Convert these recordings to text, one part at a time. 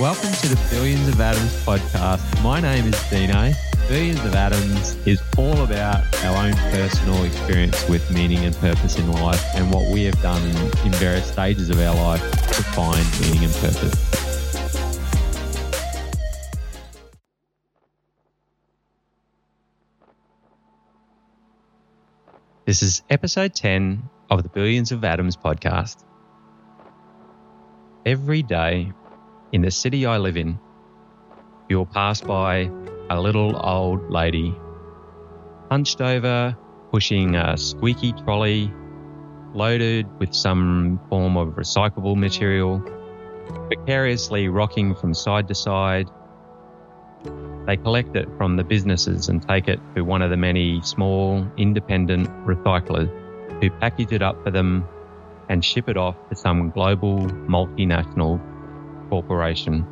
Welcome to the Billions of Atoms podcast. My name is Dino. Billions of Atoms is all about our own personal experience with meaning and purpose in life and what we have done in various stages of our life to find meaning and purpose. This is episode 10 of the Billions of Atoms podcast. Every day in the city I live in, you'll pass by a little old lady, hunched over, pushing a squeaky trolley loaded with some form of recyclable material, precariously rocking from side to side. They collect it from the businesses and take it to one of the many small independent recyclers who package it up for them and ship it off to some global multinational corporation.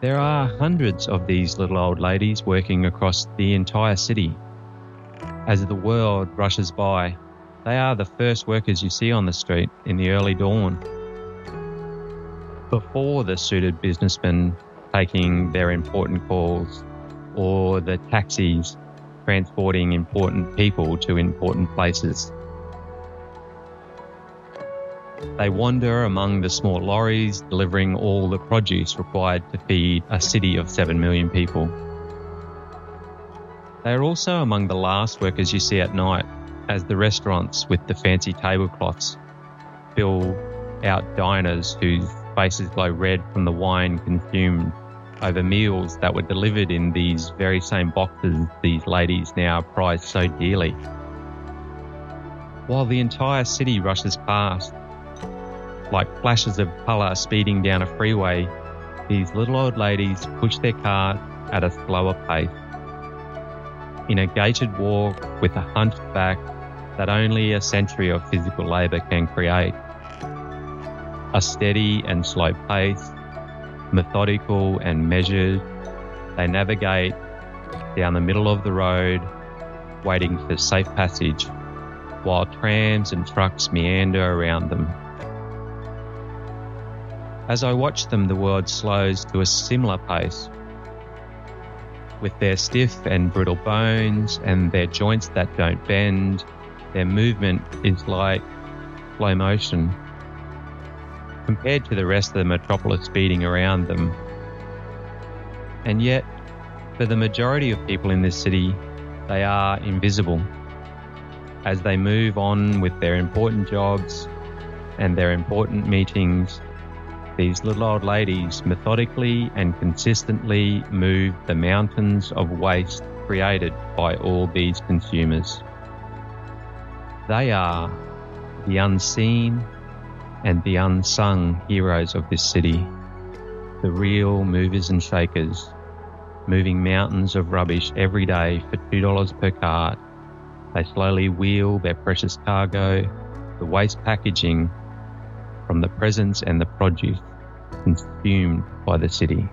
There are hundreds of these little old ladies working across the entire city. As the world rushes by, they are the first workers you see on the street in the early dawn. Before the suited businessmen taking their important calls or the taxis transporting important people to important places. They wander among the small lorries delivering all the produce required to feed a city of 7 million people. They are also among the last workers you see at night as the restaurants with the fancy tablecloths fill out diners whose faces glow red from the wine consumed over meals that were delivered in these very same boxes these ladies now prize so dearly. While the entire city rushes past, like flashes of colour speeding down a freeway, these little old ladies push their cart at a slower pace. In a gated walk with a hunched back that only a century of physical labour can create. A steady and slow pace, methodical and measured, they navigate down the middle of the road, waiting for safe passage, while trams and trucks meander around them. As I watch them, the world slows to a similar pace. With their stiff and brittle bones and their joints that don't bend, their movement is like slow motion compared to the rest of the metropolis speeding around them. And yet, for the majority of people in this city, they are invisible. As they move on with their important jobs and their important meetings, these little old ladies methodically and consistently move the mountains of waste created by all these consumers. They are the unseen and the unsung heroes of this city, the real movers and shakers, moving mountains of rubbish every day for $2 per cart. They slowly wheel their precious cargo, the waste packaging, from the presents and the produce consumed by the city.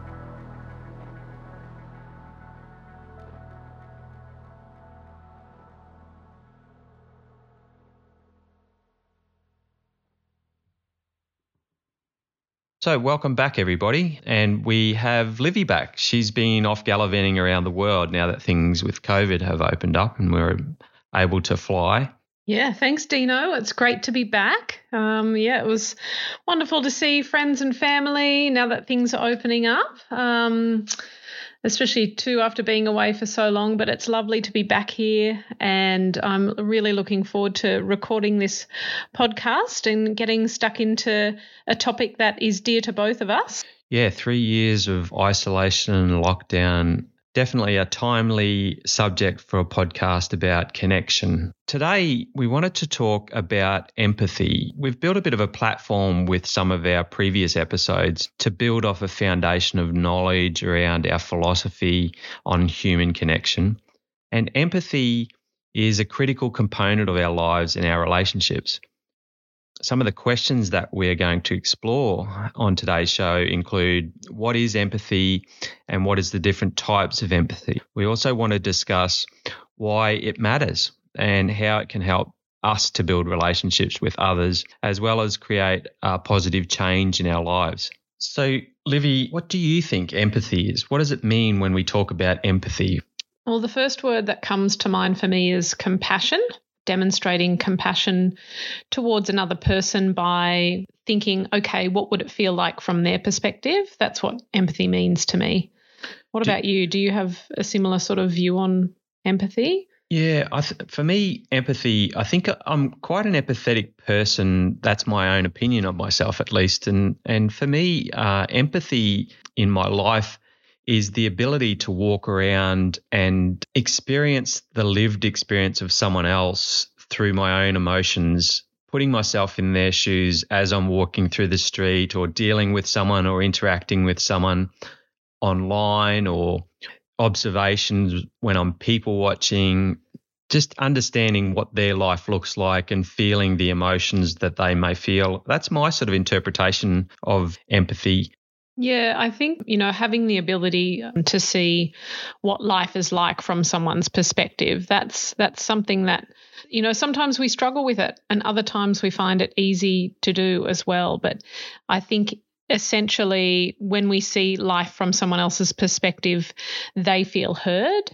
So, welcome back, everybody. And we have Livy back. She's been off gallivanting around the world now that things with COVID have opened up and we're able to fly. Yeah, thanks, Dino. It's great to be back. Um, yeah, it was wonderful to see friends and family now that things are opening up. Um, especially too after being away for so long. But it's lovely to be back here, and I'm really looking forward to recording this podcast and getting stuck into a topic that is dear to both of us. Yeah, three years of isolation and lockdown definitely a timely subject for a podcast about connection. Today, we wanted to talk about empathy. We've built a bit of a platform with some of our previous episodes to build off a foundation of knowledge around our philosophy on human connection. And empathy is a critical component of our lives and our relationships some of the questions that we're going to explore on today's show include what is empathy and what is the different types of empathy. We also want to discuss why it matters and how it can help us to build relationships with others as well as create positive change in our lives. So, Livy, what do you think empathy is? What does it mean when we talk about empathy? Well, the first word that comes to mind for me is compassion, demonstrating compassion towards another person by thinking, okay, what would it feel like from their perspective? That's what empathy means to me. What do, about you? Do you have a similar sort of view on empathy? Yeah, th- for me, empathy, I think I'm quite an empathetic person. That's my own opinion of myself, at least. And, and for me, uh, empathy in my life is the ability to walk around and experience the lived experience of someone else through my own emotions, putting myself in their shoes as I'm walking through the street or dealing with someone or interacting with someone online or observations when I'm people watching, just understanding what their life looks like and feeling the emotions that they may feel. That's my sort of interpretation of empathy. Yeah, I think, you know, having the ability um, to see what life is like from someone's perspective, that's that's something that you know, sometimes we struggle with it and other times we find it easy to do as well, but I think essentially when we see life from someone else's perspective, they feel heard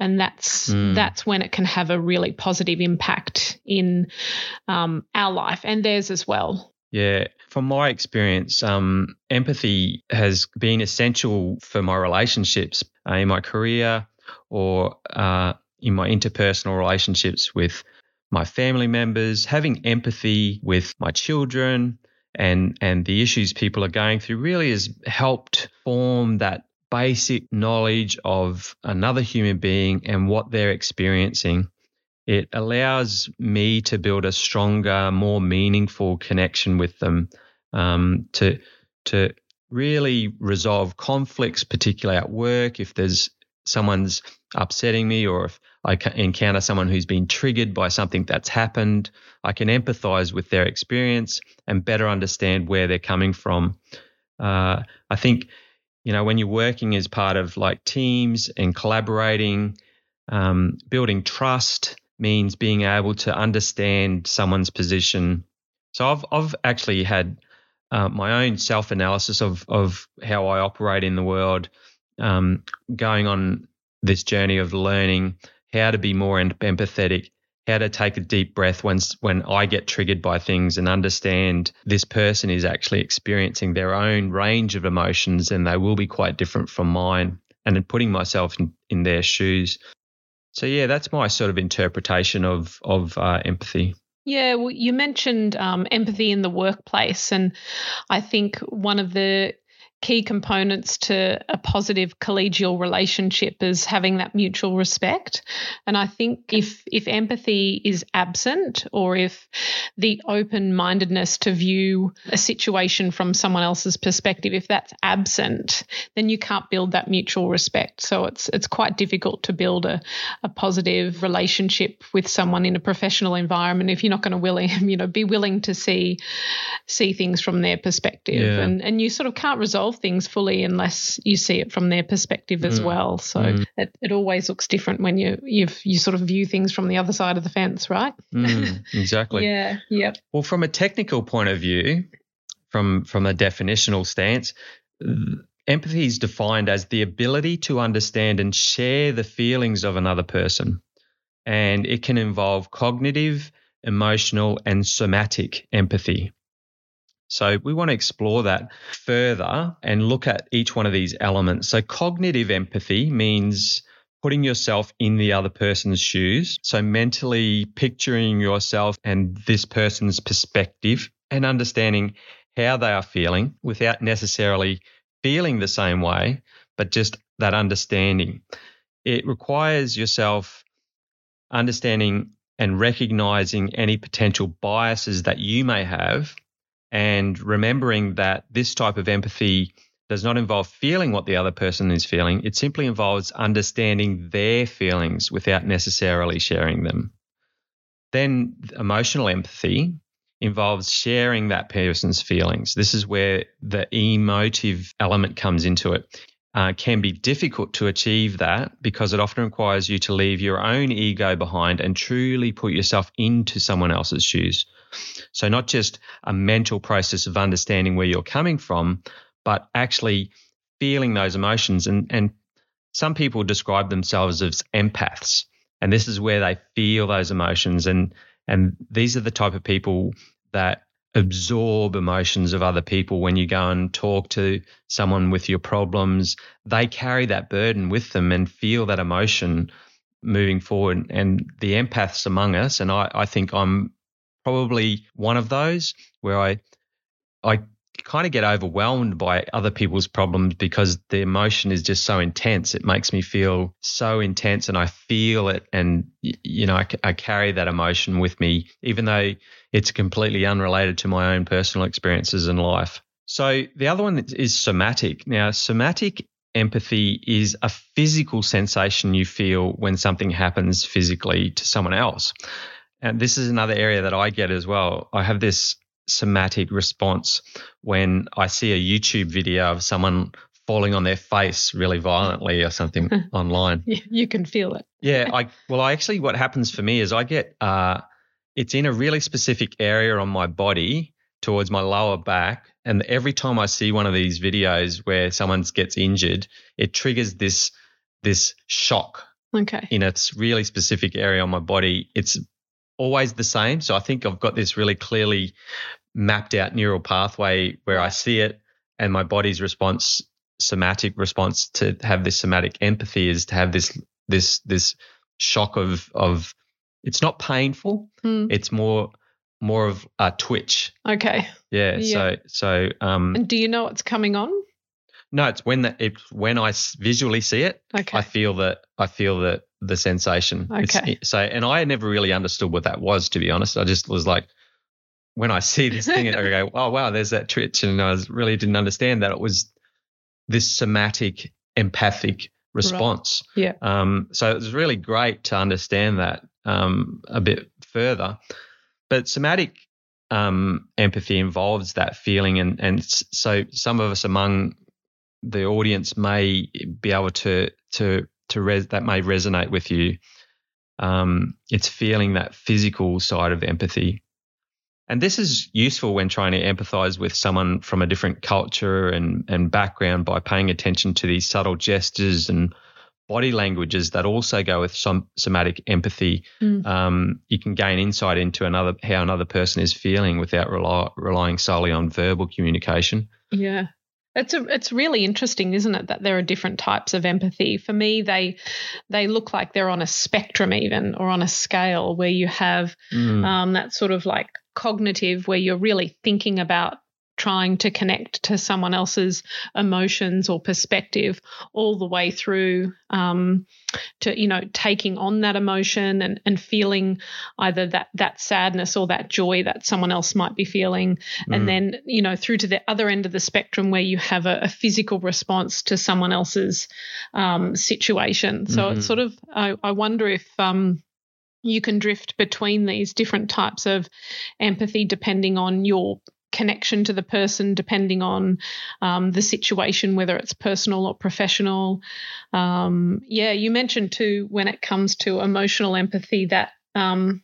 and that's mm. that's when it can have a really positive impact in um, our life and theirs as well. Yeah, from my experience, um, empathy has been essential for my relationships uh, in my career or uh, in my interpersonal relationships with my family members. Having empathy with my children and and the issues people are going through really has helped form that basic knowledge of another human being and what they're experiencing it allows me to build a stronger, more meaningful connection with them, um, to to really resolve conflicts, particularly at work. If there's someone's upsetting me, or if I encounter someone who's been triggered by something that's happened, I can empathize with their experience and better understand where they're coming from. Uh, I think, you know, when you're working as part of like teams and collaborating, um, building trust, means being able to understand someone's position. So I've I've actually had uh, my own self analysis of of how I operate in the world, um, going on this journey of learning how to be more empathetic, how to take a deep breath when when I get triggered by things, and understand this person is actually experiencing their own range of emotions, and they will be quite different from mine. And in putting myself in, in their shoes, so yeah, that's my sort of interpretation of of uh, empathy. Yeah, well, you mentioned um, empathy in the workplace, and I think one of the key components to a positive collegial relationship is having that mutual respect. And I think if if empathy is absent or if the open-mindedness to view a situation from someone else's perspective, if that's absent, then you can't build that mutual respect. So it's it's quite difficult to build a, a positive relationship with someone in a professional environment if you're not going to willing, you know, be willing to see see things from their perspective. Yeah. And and you sort of can't resolve resolve things fully unless you see it from their perspective as mm. well. So mm. it, it always looks different when you you you sort of view things from the other side of the fence, right? Mm, exactly. yeah. Yep. Well, from a technical point of view, from from a definitional stance, empathy is defined as the ability to understand and share the feelings of another person, and it can involve cognitive, emotional, and somatic empathy. So we want to explore that further and look at each one of these elements. So cognitive empathy means putting yourself in the other person's shoes. So mentally picturing yourself and this person's perspective and understanding how they are feeling without necessarily feeling the same way, but just that understanding. It requires yourself understanding and recognizing any potential biases that you may have and remembering that this type of empathy does not involve feeling what the other person is feeling. It simply involves understanding their feelings without necessarily sharing them. Then emotional empathy involves sharing that person's feelings. This is where the emotive element comes into it. Uh, can be difficult to achieve that because it often requires you to leave your own ego behind and truly put yourself into someone else's shoes. So, not just a mental process of understanding where you're coming from, but actually feeling those emotions. And, and some people describe themselves as empaths. And this is where they feel those emotions. And, and these are the type of people that absorb emotions of other people when you go and talk to someone with your problems. They carry that burden with them and feel that emotion moving forward. And the empaths among us, and I, I think I'm probably one of those where I I kind of get overwhelmed by other people's problems because the emotion is just so intense. It makes me feel so intense and I feel it. And, you know, I, I, carry that emotion with me, even though it's completely unrelated to my own personal experiences in life. So the other one is somatic. Now, somatic empathy is a physical sensation you feel when something happens physically to someone else. And this is another area that I get as well. I have this somatic response when I see a YouTube video of someone falling on their face really violently or something online. You can feel it. yeah, I well, I actually what happens for me is I get uh, it's in a really specific area on my body towards my lower back, and every time I see one of these videos where someone gets injured, it triggers this this shock. Okay. In a really specific area on my body, it's always the same. So I think I've got this really clearly mapped out neural pathway where I see it and my body's response, somatic response to have this somatic empathy is to have this this this shock of of it's not painful. Mm. It's more more of a twitch. Okay. Yeah. yeah. So so um. And do you know what's coming on? No, it's when that it's when I visually see it. Okay. I feel that I feel that the sensation. Okay. It's, so, and I never really understood what that was, to be honest. I just was like, when I see this thing, I go, oh, wow, there's that twitch. And I was, really didn't understand that it was this somatic, empathic response. Right. Yeah. Um, so it was really great to understand that um, a bit further. But somatic um, empathy involves that feeling. And, and so some of us among the audience may be able to, to to res- that may resonate with you. Um, it's feeling that physical side of empathy. And this is useful when trying to empathize with someone from a different culture and, and background by paying attention to these subtle gestures and body languages that also go with some somatic empathy. Mm. Um, you can gain insight into another how another person is feeling without rely, relying solely on verbal communication. Yeah. It's a, it's really interesting, isn't it, that there are different types of empathy. For me, they they look like they're on a spectrum, even or on a scale where you have mm. um, that sort of like cognitive, where you're really thinking about trying to connect to someone else's emotions or perspective all the way through um, to you know taking on that emotion and, and feeling either that that sadness or that joy that someone else might be feeling mm. and then you know through to the other end of the spectrum where you have a, a physical response to someone else's um, situation so mm-hmm. it's sort of I, I wonder if um, you can drift between these different types of empathy depending on your connection to the person depending on um, the situation, whether it's personal or professional. Um, yeah, you mentioned too when it comes to emotional empathy that. Um,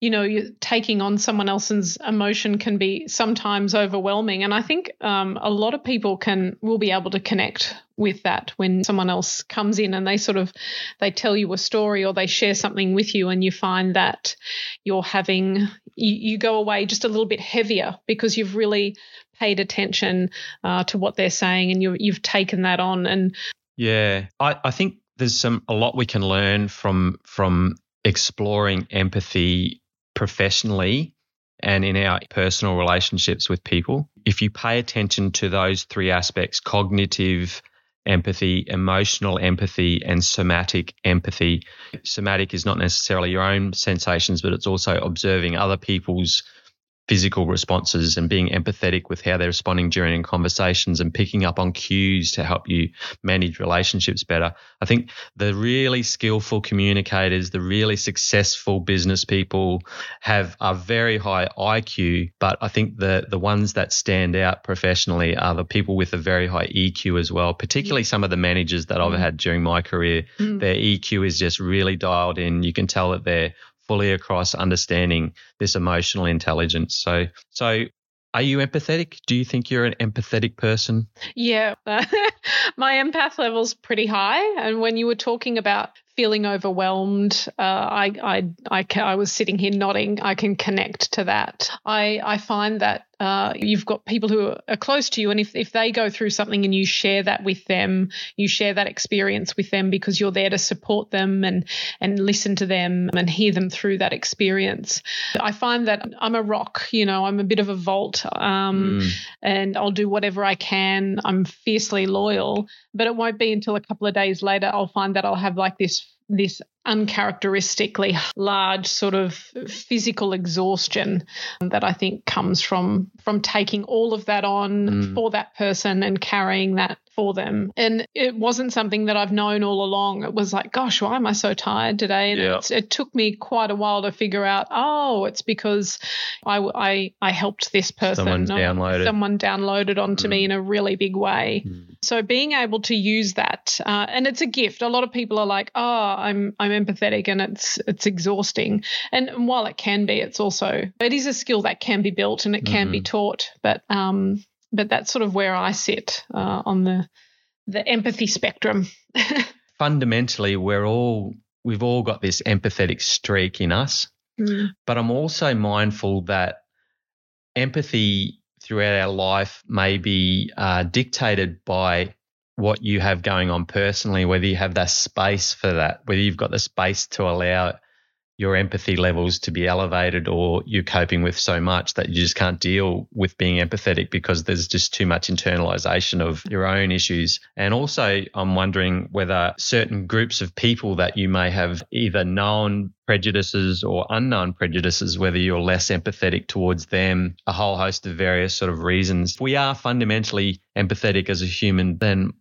you know, you taking on someone else's emotion can be sometimes overwhelming, and I think um, a lot of people can will be able to connect with that when someone else comes in and they sort of they tell you a story or they share something with you, and you find that you're having you, you go away just a little bit heavier because you've really paid attention uh, to what they're saying and you, you've taken that on. And yeah, I, I think there's some a lot we can learn from from exploring empathy professionally and in our personal relationships with people. If you pay attention to those three aspects cognitive, empathy, emotional empathy, and somatic empathy. Somatic is not necessarily your own sensations, but it's also observing other people's physical responses and being empathetic with how they're responding during conversations and picking up on cues to help you manage relationships better. I think the really skillful communicators, the really successful business people have a very high IQ, but I think the the ones that stand out professionally are the people with a very high EQ as well, particularly some of the managers that I've mm. had during my career. Mm. Their EQ is just really dialed in. You can tell that they're fully across understanding this emotional intelligence. So, so are you empathetic? Do you think you're an empathetic person? Yeah, my empath level's pretty high. And when you were talking about feeling overwhelmed, uh, I, I, I, I was sitting here nodding. I can connect to that. I, I find that uh, you've got people who are close to you, and if, if they go through something and you share that with them, you share that experience with them because you're there to support them and and listen to them and hear them through that experience. I find that I'm a rock, you know, I'm a bit of a vault, um, mm. and I'll do whatever I can. I'm fiercely loyal, but it won't be until a couple of days later I'll find that I'll have like this this uncharacteristically large sort of physical exhaustion that I think comes from from taking all of that on mm. for that person and carrying that for them. And it wasn't something that I've known all along. It was like, gosh, why am I so tired today? And yeah. it took me quite a while to figure out, oh, it's because I, I, I helped this person. Someone downloaded. Someone downloaded onto mm. me in a really big way. Mm. So being able to use that, uh, and it's a gift. A lot of people are like, oh, I'm, I'm empathetic and it's, it's exhausting. And while it can be, it's also, it is a skill that can be built and it can mm-hmm. be taught. But, um, but that's sort of where I sit uh, on the the empathy spectrum. Fundamentally, we're all we've all got this empathetic streak in us, mm. but I'm also mindful that empathy throughout our life may be uh, dictated by what you have going on personally, whether you have that space for that, whether you've got the space to allow your empathy levels to be elevated or you're coping with so much that you just can't deal with being empathetic because there's just too much internalization of your own issues. And also, I'm wondering whether certain groups of people that you may have either known prejudices or unknown prejudices, whether you're less empathetic towards them, a whole host of various sort of reasons. If we are fundamentally empathetic as a human, then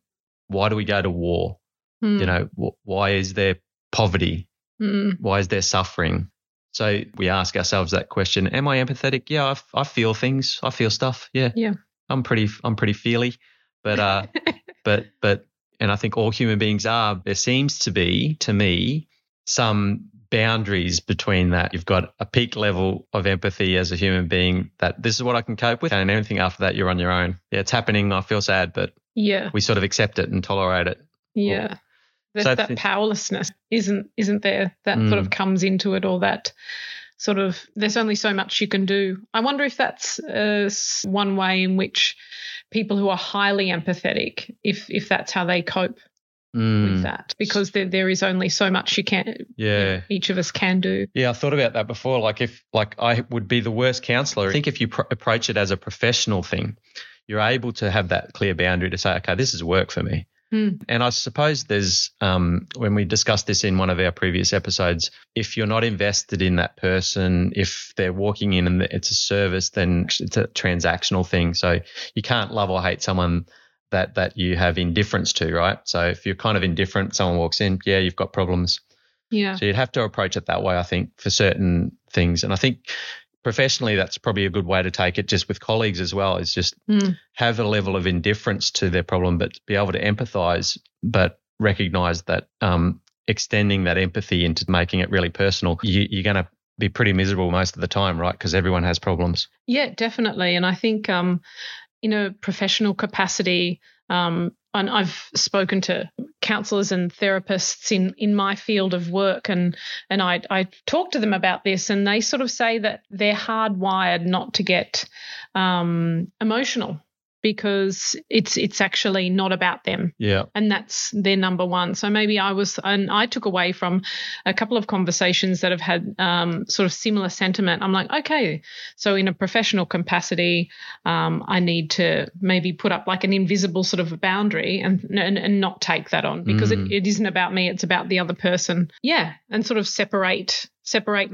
why do we go to war? Hmm. You know, why is there poverty? Mm. Why is there suffering? So we ask ourselves that question: Am I empathetic? Yeah, I, I feel things. I feel stuff. Yeah, yeah. I'm pretty. I'm pretty feely, but uh, but but, and I think all human beings are. There seems to be, to me, some boundaries between that. You've got a peak level of empathy as a human being that this is what I can cope with, and anything after that, you're on your own. Yeah, it's happening. I feel sad, but yeah, we sort of accept it and tolerate it. Yeah. Or, so that powerlessness isn't isn't there that mm. sort of mm. comes into it or that sort of there's only so much you can do i wonder if that's uh, one way in which people who are highly empathetic if if that's how they cope mm. with that because there, there is only so much you can yeah each of us can do yeah i thought about that before like if like i would be the worst counselor i think if you pr- approach it as a professional thing you're able to have that clear boundary to say okay this is work for me Mm. And I suppose there's, um, when we discussed this in one of our previous episodes, if you're not invested in that person, if they're walking in and it's a service, then it's a transactional thing. So you can't love or hate someone that that you have indifference to, right? So if you're kind of indifferent, someone walks in, yeah, you've got problems. Yeah. So you'd have to approach it that way, I think, for certain things. And I think professionally, that's probably a good way to take it just with colleagues as well, is just mm. have a level of indifference to their problem, but be able to empathize, but recognize that um, extending that empathy into making it really personal, you, you're going to be pretty miserable most of the time, right? Because everyone has problems. Yeah, definitely. And I think um, in a professional capacity, um, and I've spoken to counselors and therapists in, in my field of work, and and I I talk to them about this, and they sort of say that they're hardwired not to get um, emotional because it's it's actually not about them. Yeah. And that's their number one. So maybe I was and I took away from a couple of conversations that have had um, sort of similar sentiment. I'm like, okay, so in a professional capacity, um, I need to maybe put up like an invisible sort of a boundary and and, and not take that on because mm. it, it isn't about me, it's about the other person. Yeah. And sort of separate separate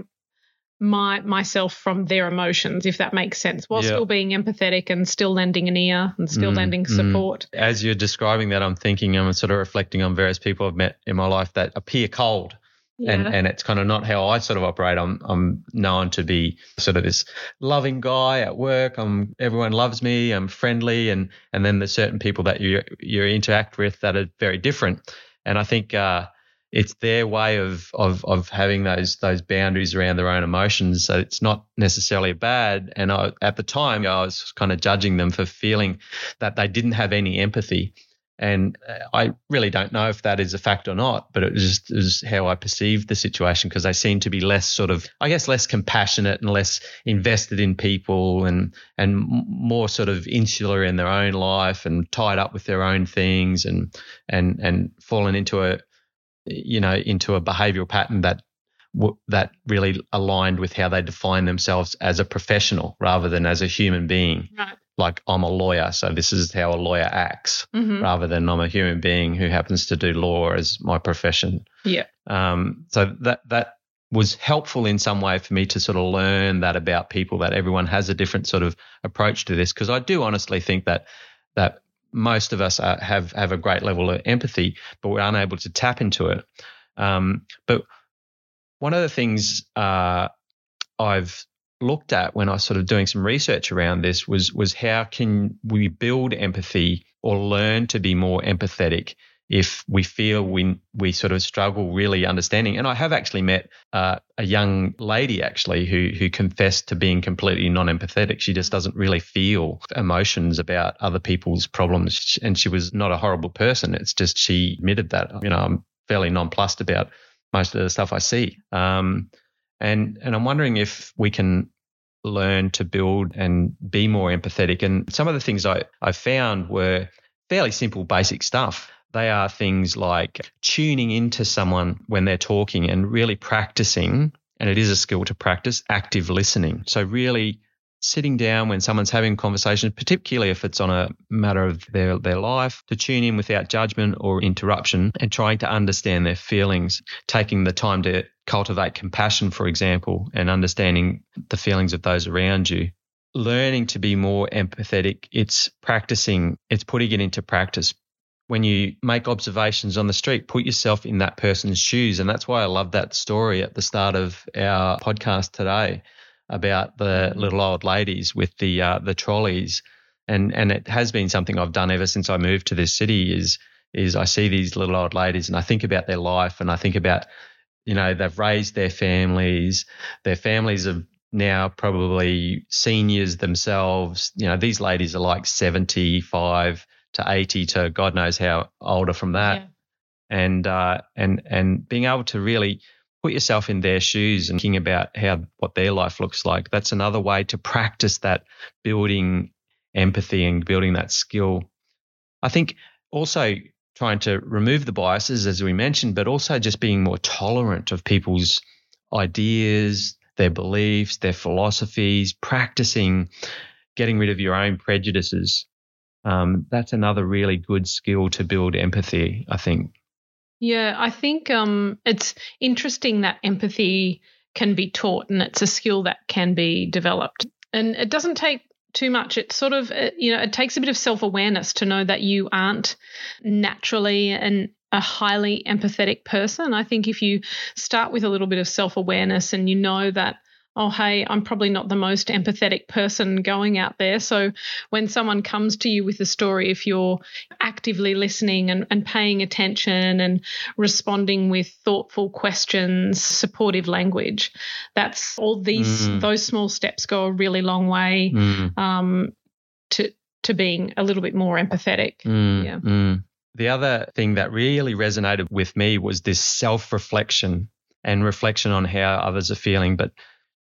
my myself from their emotions, if that makes sense, while yep. still being empathetic and still lending an ear and still mm, lending mm. support. Mm. As you're describing that, I'm thinking I'm sort of reflecting on various people I've met in my life that appear cold. Yeah. And and it's kind of not how I sort of operate. I'm I'm known to be sort of this loving guy at work. I'm everyone loves me. I'm friendly, and and then there's certain people that you you interact with that are very different. And I think uh, it's their way of of of having those those boundaries around their own emotions. So it's not necessarily bad. And I, at the time, I was kind of judging them for feeling that they didn't have any empathy. And uh, I really don't know if that is a fact or not, but it was just it was how I perceived the situation because they seem to be less sort of, I guess, less compassionate and less invested in people and and more sort of insular in their own life and tied up with their own things and and and fallen into a you know into a behavioral pattern that that really aligned with how they define themselves as a professional rather than as a human being. Right like I'm a lawyer, so this is how a lawyer acts, mm-hmm. rather than I'm a human being who happens to do law as my profession. Yeah. Um, so that that was helpful in some way for me to sort of learn that about people that everyone has a different sort of approach to this because I do honestly think that that most of us are, have have a great level of empathy, but we're unable to tap into it. Um, but one of the things uh, I've looked at when I was sort of doing some research around this was was how can we build empathy or learn to be more empathetic if we feel we we sort of struggle really understanding. And I have actually met uh, a young lady actually who who confessed to being completely non-empathetic. She just doesn't really feel emotions about other people's problems, and she was not a horrible person. It's just she admitted that. You know, I'm fairly nonplussed about most of the stuff I see. Um, and and I'm wondering if we can learn to build and be more empathetic. And some of the things I, I found were fairly simple, basic stuff. They are things like tuning into someone when they're talking and really practicing, and it is a skill to practice, active listening. So, really sitting down when someone's having a conversation, particularly if it's on a matter of their, their life, to tune in without judgment or interruption and trying to understand their feelings, taking the time to cultivate compassion, for example, and understanding the feelings of those around you. Learning to be more empathetic, it's practicing, it's putting it into practice. When you make observations on the street, put yourself in that person's shoes. And that's why I love that story at the start of our podcast today about the little old ladies with the uh, the trolleys, and and it has been something I've done ever since I moved to this city. Is is I see these little old ladies and I think about their life and I think about you know they've raised their families, their families have now probably seniors themselves. You know these ladies are like seventy five to eighty to God knows how older from that. Yeah. And uh, and and being able to really put yourself in their shoes and thinking about how what their life looks like. That's another way to practice that building empathy and building that skill. I think also trying to remove the biases, as we mentioned, but also just being more tolerant of people's ideas, their beliefs, their philosophies, practicing getting rid of your own prejudices. Um, that's another really good skill to build empathy, I think. Yeah, I think um, it's interesting that empathy can be taught and it's a skill that can be developed. And it doesn't take too much. It sort of, uh, you know, it takes a bit of self awareness to know that you aren't naturally an a highly empathetic person. I think if you start with a little bit of self awareness and you know that oh, hey, I'm probably not the most empathetic person going out there. So when someone comes to you with a story, if you're actively listening and, and paying attention and responding with thoughtful questions, supportive language, that's all these, mm. those small steps go a really long way mm. um, to, to being a little bit more empathetic. Mm. Yeah. Mm. The other thing that really resonated with me was this self reflection and reflection on how others are feeling. But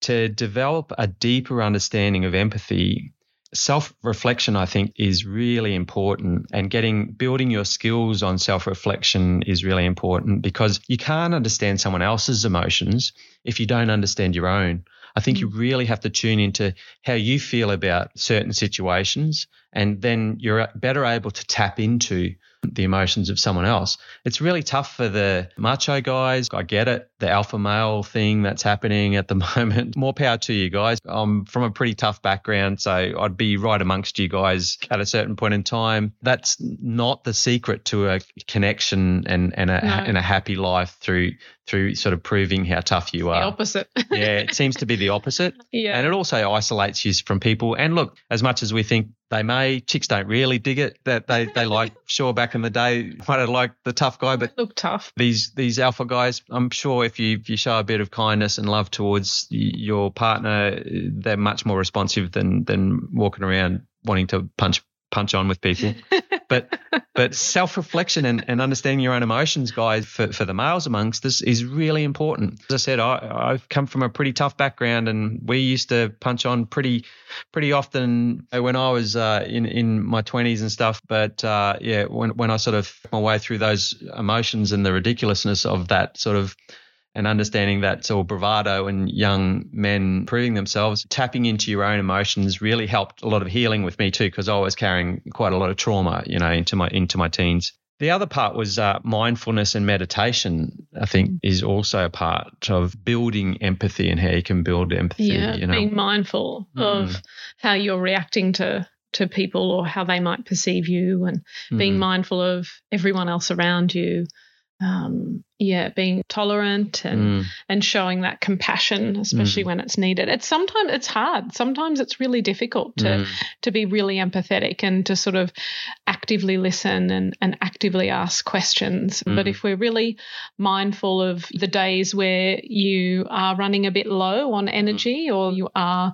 to develop a deeper understanding of empathy, self reflection, I think, is really important. And getting building your skills on self reflection is really important because you can't understand someone else's emotions if you don't understand your own. I think you mm. really have to tune into how you feel about certain situations, and then you're better able to tap into the emotions of someone else. It's really tough for the macho guys. I get it, the alpha male thing that's happening at the moment. More power to you guys. I'm from a pretty tough background, so I'd be right amongst you guys at a certain point in time. That's not the secret to a connection and and a no. and a happy life through through sort of proving how tough you are. The opposite. yeah, it seems to be the opposite. Yeah. And it also isolates you from people. And look, as much as we think they may. Chicks don't really dig it. That they, they like sure back in the day might have liked the tough guy, but Look tough. these these alpha guys, I'm sure if you if you show a bit of kindness and love towards your partner, they're much more responsive than than walking around wanting to punch punch on with people. but but self reflection and, and understanding your own emotions, guys, for, for the males amongst us is really important. As I said, I, I've come from a pretty tough background, and we used to punch on pretty pretty often when I was uh, in in my twenties and stuff. But uh, yeah, when when I sort of my way through those emotions and the ridiculousness of that sort of and understanding that it's all bravado and young men proving themselves, tapping into your own emotions really helped a lot of healing with me too, because I was carrying quite a lot of trauma, you know, into my into my teens. The other part was uh, mindfulness and meditation. I think is also a part of building empathy and how you can build empathy. Yeah, you know, being mindful Mm. of how you're reacting to to people or how they might perceive you, and being Mm. mindful of everyone else around you. Um, yeah, being tolerant and Mm. and showing that compassion, especially when it's needed. It's sometimes it's hard. Sometimes it's really difficult to Mm. to be really empathetic and to sort of actively listen and, and actively ask questions. But Mm. if we're really mindful of the days where you are running a bit low on energy or you are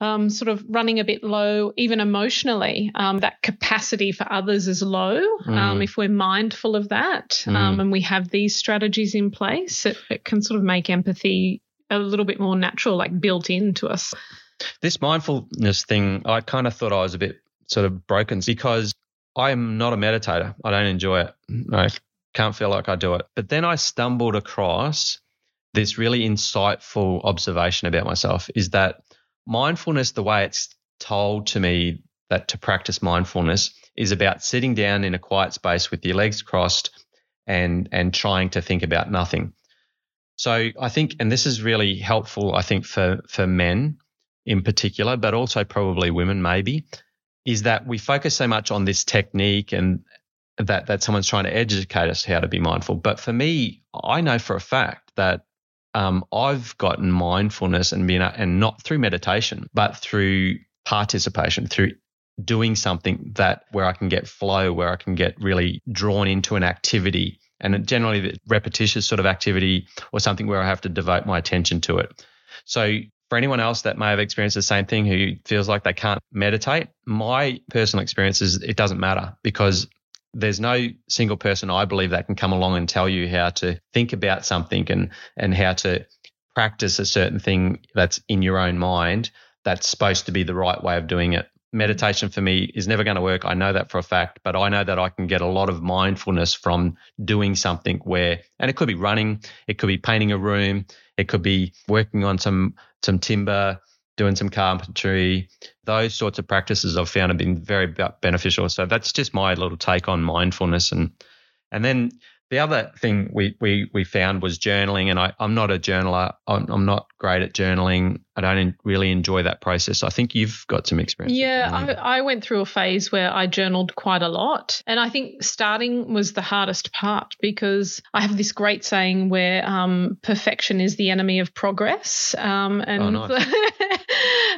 um, sort of running a bit low, even emotionally, um, that capacity for others is low. Um, Mm. if we're mindful of that um, Mm. and we have these strategies in place, it, it can sort of make empathy a little bit more natural, like built into us. This mindfulness thing, I kind of thought I was a bit sort of broken because I'm not a meditator. I don't enjoy it. I can't feel like I do it. But then I stumbled across this really insightful observation about myself is that mindfulness, the way it's told to me that to practice mindfulness is about sitting down in a quiet space with your legs crossed and and trying to think about nothing. So I think, and this is really helpful, I think, for for men in particular, but also probably women maybe, is that we focus so much on this technique and that that someone's trying to educate us how to be mindful. But for me, I know for a fact that um, I've gotten mindfulness and being and not through meditation, but through participation, through doing something that where I can get flow, where I can get really drawn into an activity, and generally the repetitious sort of activity or something where I have to devote my attention to it. So for anyone else that may have experienced the same thing who feels like they can't meditate, my personal experience is it doesn't matter because there's no single person I believe that can come along and tell you how to think about something and and how to practice a certain thing that's in your own mind that's supposed to be the right way of doing it. Meditation for me is never going to work. I know that for a fact, but I know that I can get a lot of mindfulness from doing something where, and it could be running, it could be painting a room, it could be working on some some timber, doing some carpentry. Those sorts of practices I've found have been very beneficial. So that's just my little take on mindfulness. And and then the other thing we we we found was journaling. And I, I'm not a journaler. I'm, I'm not great at journaling. I don't really enjoy that process. I think you've got some experience. Yeah. I, I went through a phase where I journaled quite a lot. And I think starting was the hardest part because I have this great saying where um, perfection is the enemy of progress. Um, and Oh, nice.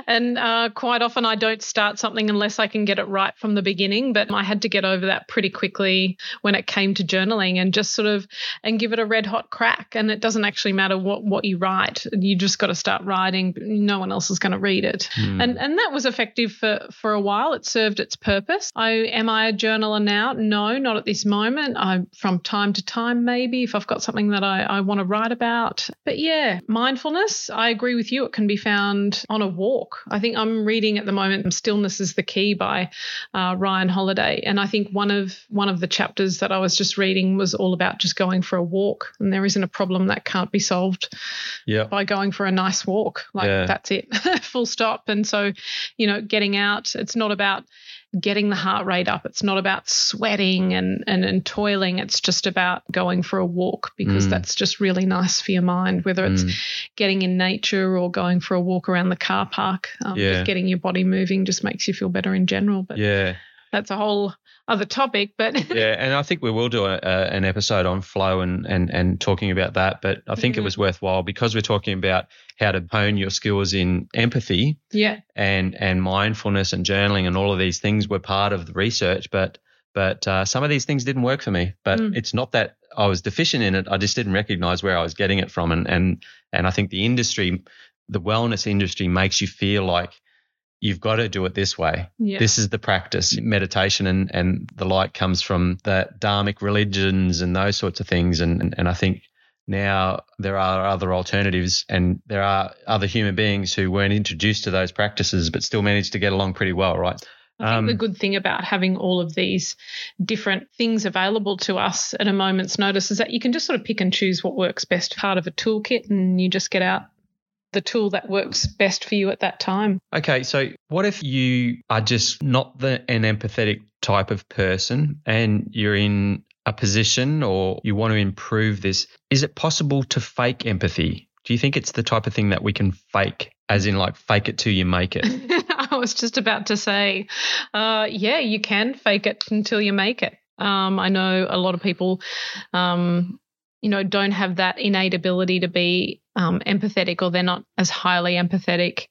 and uh, quite often I don't start something unless I can get it right from the beginning. But I had to get over that pretty quickly when it came to journaling and just sort of and give it a red hot crack. And it doesn't actually matter what, what you write. You just got to start writing. No one else is going to read it. Hmm. And and that was effective for for a while. It served its purpose. I am I a journaler now? No, not at this moment. I from time to time maybe if I've got something that I, I want to write about. But yeah, mindfulness, I agree with you. It can be found on a walk. I think I'm reading at the moment Stillness is the Key by uh, Ryan Holiday. And I think one of one of the chapters that I was just reading was all about just going for a walk. And there isn't a problem that can't be solved yeah. by going for a nice walk. Like Yeah. that's it, full stop. And so, you know, getting out, it's not about getting the heart rate up. It's not about sweating and, and, and toiling. It's just about going for a walk because Mm. that's just really nice for your mind, whether it's Mm. getting in nature or going for a walk around the car park. Um, Yeah. Just getting your body moving just makes you feel better in general. But Yeah. That's a whole other topic. But yeah, and I think we will do a, a, an episode on flow and, and, and talking about that. But I think mm-hmm. it was worthwhile because we're talking about how to hone your skills in empathy. Yeah. And, and mindfulness and journaling and all of these things were part of the research. But but uh, some of these things didn't work for me. But mm. it's not that I was deficient in it. I just didn't recognize where I was getting it from. And and and I think the industry, the wellness industry, makes you feel like you've got to do it this way. Yeah. This is the practice. Meditation and, and the like comes from the dharmic religions and those sorts of things. And, and, and I think now there are other alternatives and there are other human beings who weren't introduced to those practices but still managed to get along pretty well, right? I think um, the good thing about having all of these different things available to us at a moment's notice is that you can just sort of pick and choose what works best part of a toolkit and you just get out the tool that works best for you at that time. Okay, so what if you are just not the an empathetic type of person and you're in a position or you want to improve this? Is it possible to fake empathy? Do you think it's the type of thing that we can fake, as in like fake it till you make it? I was just about to say, uh, yeah, you can fake it until you make it. Um, I know a lot of people um, you know, don't have that innate ability to be um, empathetic or they're not as highly empathetic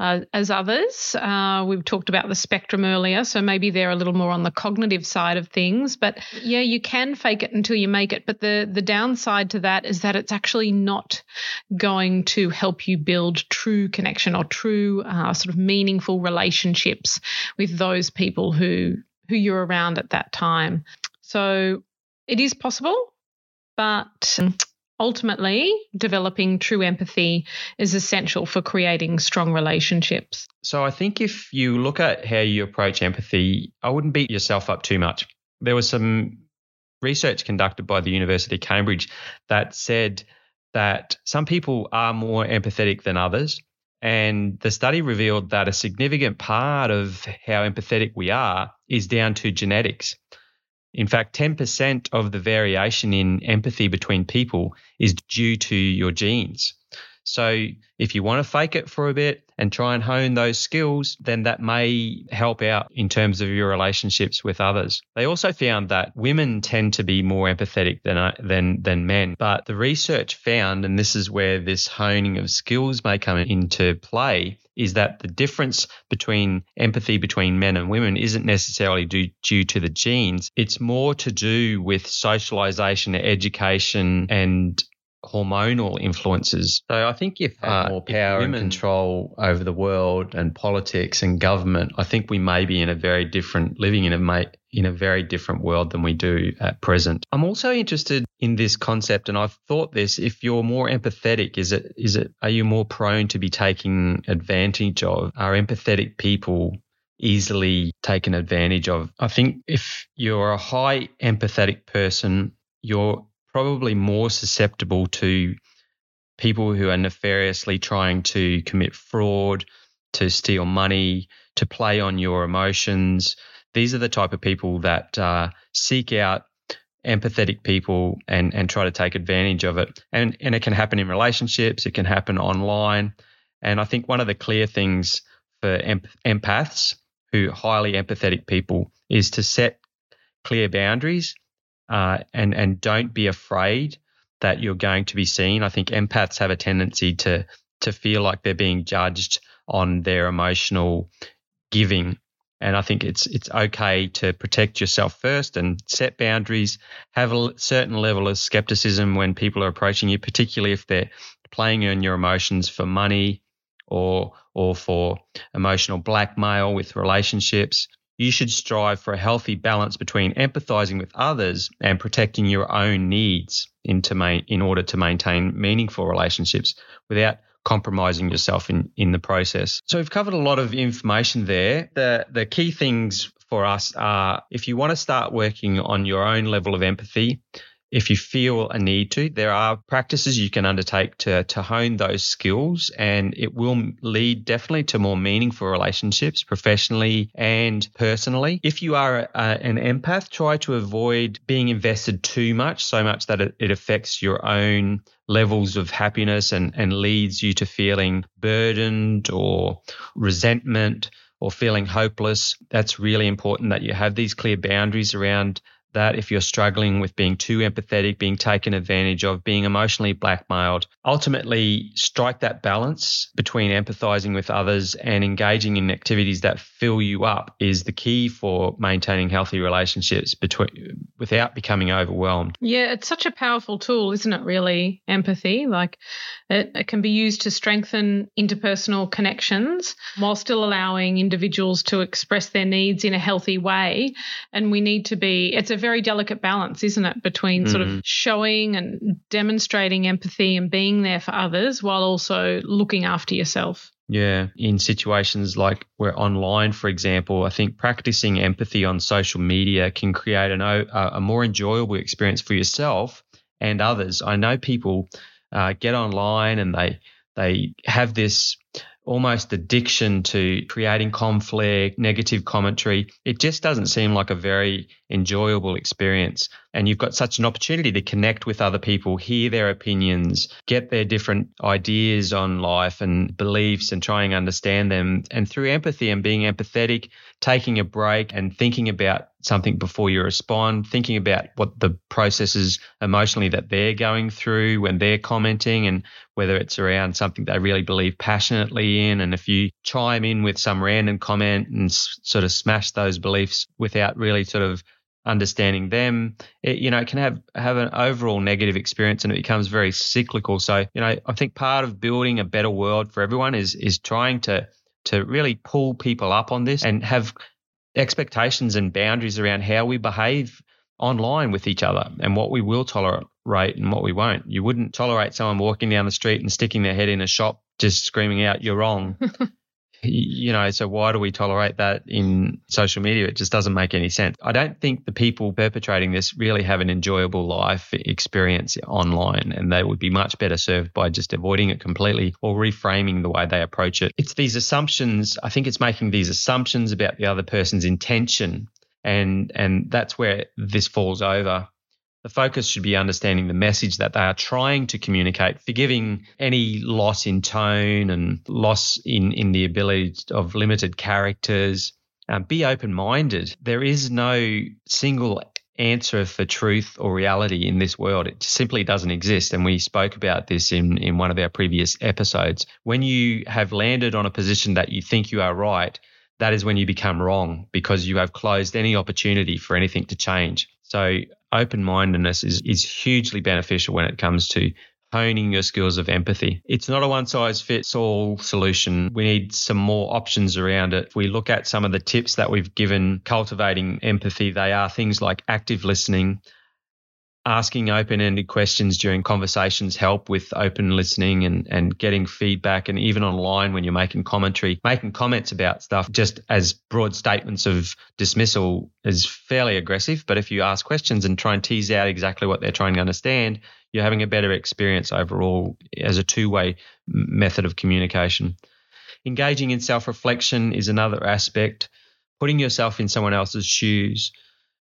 uh, as others. Uh, we've talked about the spectrum earlier, so maybe they're a little more on the cognitive side of things. But yeah, you can fake it until you make it. But the, the downside to that is that it's actually not going to help you build true connection or true uh, sort of meaningful relationships with those people who who you're around at that time. So it is possible but ultimately, developing true empathy is essential for creating strong relationships. So, I think if you look at how you approach empathy, I wouldn't beat yourself up too much. There was some research conducted by the University of Cambridge that said that some people are more empathetic than others. And the study revealed that a significant part of how empathetic we are is down to genetics. In fact, 10% of the variation in empathy between people is due to your genes. So if you want to fake it for a bit and try and hone those skills, then that may help out in terms of your relationships with others. They also found that women tend to be more empathetic than uh, than than men. But the research found, and this is where this honing of skills may come into play, is that the difference between empathy between men and women isn't necessarily due, due to the genes. It's more to do with socialization, education, and hormonal influences. So I think if uh, more power and control over the world and politics and government, I think we may be in a very different living in a in a very different world than we do at present. I'm also interested in this concept and I've thought this if you're more empathetic is it is it are you more prone to be taking advantage of are empathetic people easily taken advantage of. I think if you're a high empathetic person, you're probably more susceptible to people who are nefariously trying to commit fraud, to steal money, to play on your emotions. These are the type of people that uh, seek out empathetic people and and try to take advantage of it. And and it can happen in relationships, it can happen online. And I think one of the clear things for empaths who highly empathetic people is to set clear boundaries uh, and and don't be afraid that you're going to be seen. I think empaths have a tendency to to feel like they're being judged on their emotional giving. And I think it's it's okay to protect yourself first and set boundaries. Have a certain level of skepticism when people are approaching you, particularly if they're playing on your emotions for money or or for emotional blackmail with relationships you should strive for a healthy balance between empathizing with others and protecting your own needs in, in order to maintain meaningful relationships without compromising yourself in, in the process. So we've covered a lot of information there. The the key things for us are if you want to start working on your own level of empathy, if you feel a need to, there are practices you can undertake to, to hone those skills, and it will lead definitely to more meaningful relationships professionally and personally. If you are a, an empath, try to avoid being invested too much, so much that it, it affects your own levels of happiness and, and leads you to feeling burdened or resentment or feeling hopeless, that's really important that you have these clear boundaries around that if you're struggling with being too empathetic, being taken advantage of, being emotionally blackmailed, ultimately strike that balance between empathizing with others and engaging in activities that fill you up is the key for maintaining healthy relationships between without becoming overwhelmed. Yeah, it's such a powerful tool, isn't it, really? Empathy. Like it, it can be used to strengthen interpersonal connections while still allowing individuals to express their needs in a healthy way. And we need to be, it's a very delicate balance, isn't it, between mm. sort of mm. showing and demonstrating empathy and being there for others while also looking after yourself. Yeah, in situations like we're online, for example, I think practicing empathy on social media can create an, a more enjoyable experience for yourself and others. I know people uh, get online and they they have this almost addiction to creating conflict, negative commentary. It just doesn't seem like a very enjoyable experience. And you've got such an opportunity to connect with other people, hear their opinions, get their different ideas on life and beliefs and try and understand them. And through empathy and being empathetic, taking a break and thinking about something before you respond, thinking about what the processes emotionally that they're going through when they're commenting and whether it's around something they really believe passionately in. And if you chime in with some random comment and s- sort of smash those beliefs without really sort of understanding them, it, you know, it can have, have an overall negative experience and it becomes very cyclical. So, you know, I think part of building a better world for everyone is, is trying to, to really pull people up on this and have expectations and boundaries around how we behave online with each other and what we will tolerate and what we won't. You wouldn't tolerate someone walking down the street and sticking their head in a shop just screaming out, you're wrong. you know, so why do we tolerate that in social media? It just doesn't make any sense. I don't think the people perpetrating this really have an enjoyable life experience online and they would be much better served by just avoiding it completely or reframing the way they approach it. It's these assumptions, I think it's making these assumptions about the other person's intention and and that's where this falls over the focus should be understanding the message that they are trying to communicate, forgiving any loss in tone and loss in, in the ability of limited characters. Um, be open minded. There is no single answer for truth or reality in this world. It simply doesn't exist. And we spoke about this in, in one of our previous episodes. When you have landed on a position that you think you are right, that is when you become wrong because you have closed any opportunity for anything to change. So open mindedness is, is hugely beneficial when it comes to honing your skills of empathy. It's not a one size fits all solution. We need some more options around it. If we look at some of the tips that we've given cultivating empathy, they are things like active listening, asking open-ended questions during conversations help with open listening and, and getting feedback and even online when you're making commentary making comments about stuff just as broad statements of dismissal is fairly aggressive. But if you ask questions and try and tease out exactly what they're trying to understand you're having a better experience overall as a two-way method of communication. Engaging in self-reflection is another aspect. Putting yourself in someone else's shoes.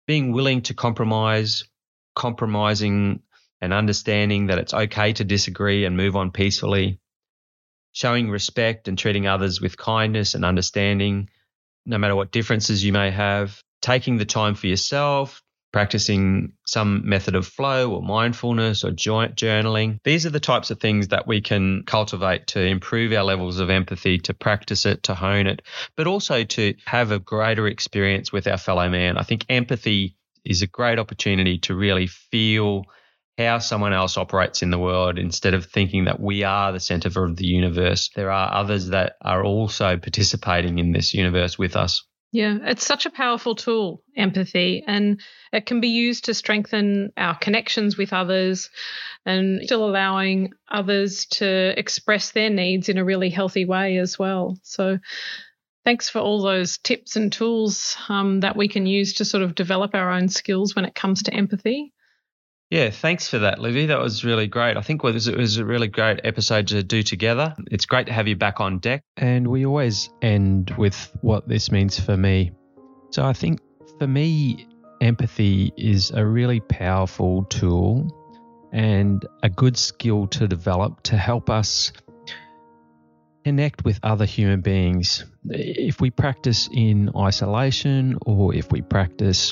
Being willing to compromise compromising and understanding that it's okay to disagree and move on peacefully, showing respect and treating others with kindness and understanding, no matter what differences you may have, taking the time for yourself, practicing some method of flow or mindfulness or joint journaling. These are the types of things that we can cultivate to improve our levels of empathy, to practice it, to hone it, but also to have a greater experience with our fellow man. I think empathy is a great opportunity to really feel how someone else operates in the world instead of thinking that we are the center of the universe. There are others that are also participating in this universe with us. Yeah, it's such a powerful tool, empathy, and it can be used to strengthen our connections with others and still allowing others to express their needs in a really healthy way as well. So, Thanks for all those tips and tools um, that we can use to sort of develop our own skills when it comes to empathy. Yeah, thanks for that, Livy. That was really great. I think it was, it was a really great episode to do together. It's great to have you back on deck. And we always end with what this means for me. So I think for me, empathy is a really powerful tool and a good skill to develop to help us connect with other human beings. If we practice in isolation or if we practice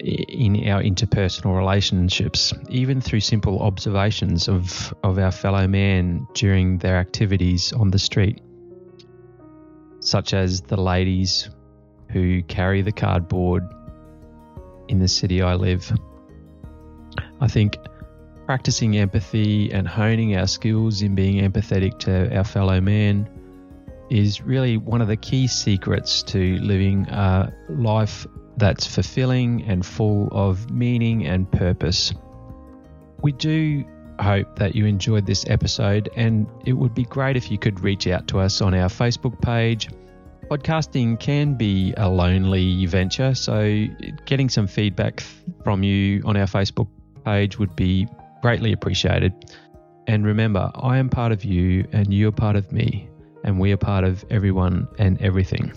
in our interpersonal relationships, even through simple observations of, of our fellow man during their activities on the street, such as the ladies who carry the cardboard in the city I live. I think practicing empathy and honing our skills in being empathetic to our fellow man is really one of the key secrets to living a life that's fulfilling and full of meaning and purpose. We do hope that you enjoyed this episode, and it would be great if you could reach out to us on our Facebook page. Podcasting can be a lonely venture, so getting some feedback from you on our Facebook page would be greatly appreciated. And remember, I am part of you, and you're part of me, and we are part of everyone and everything.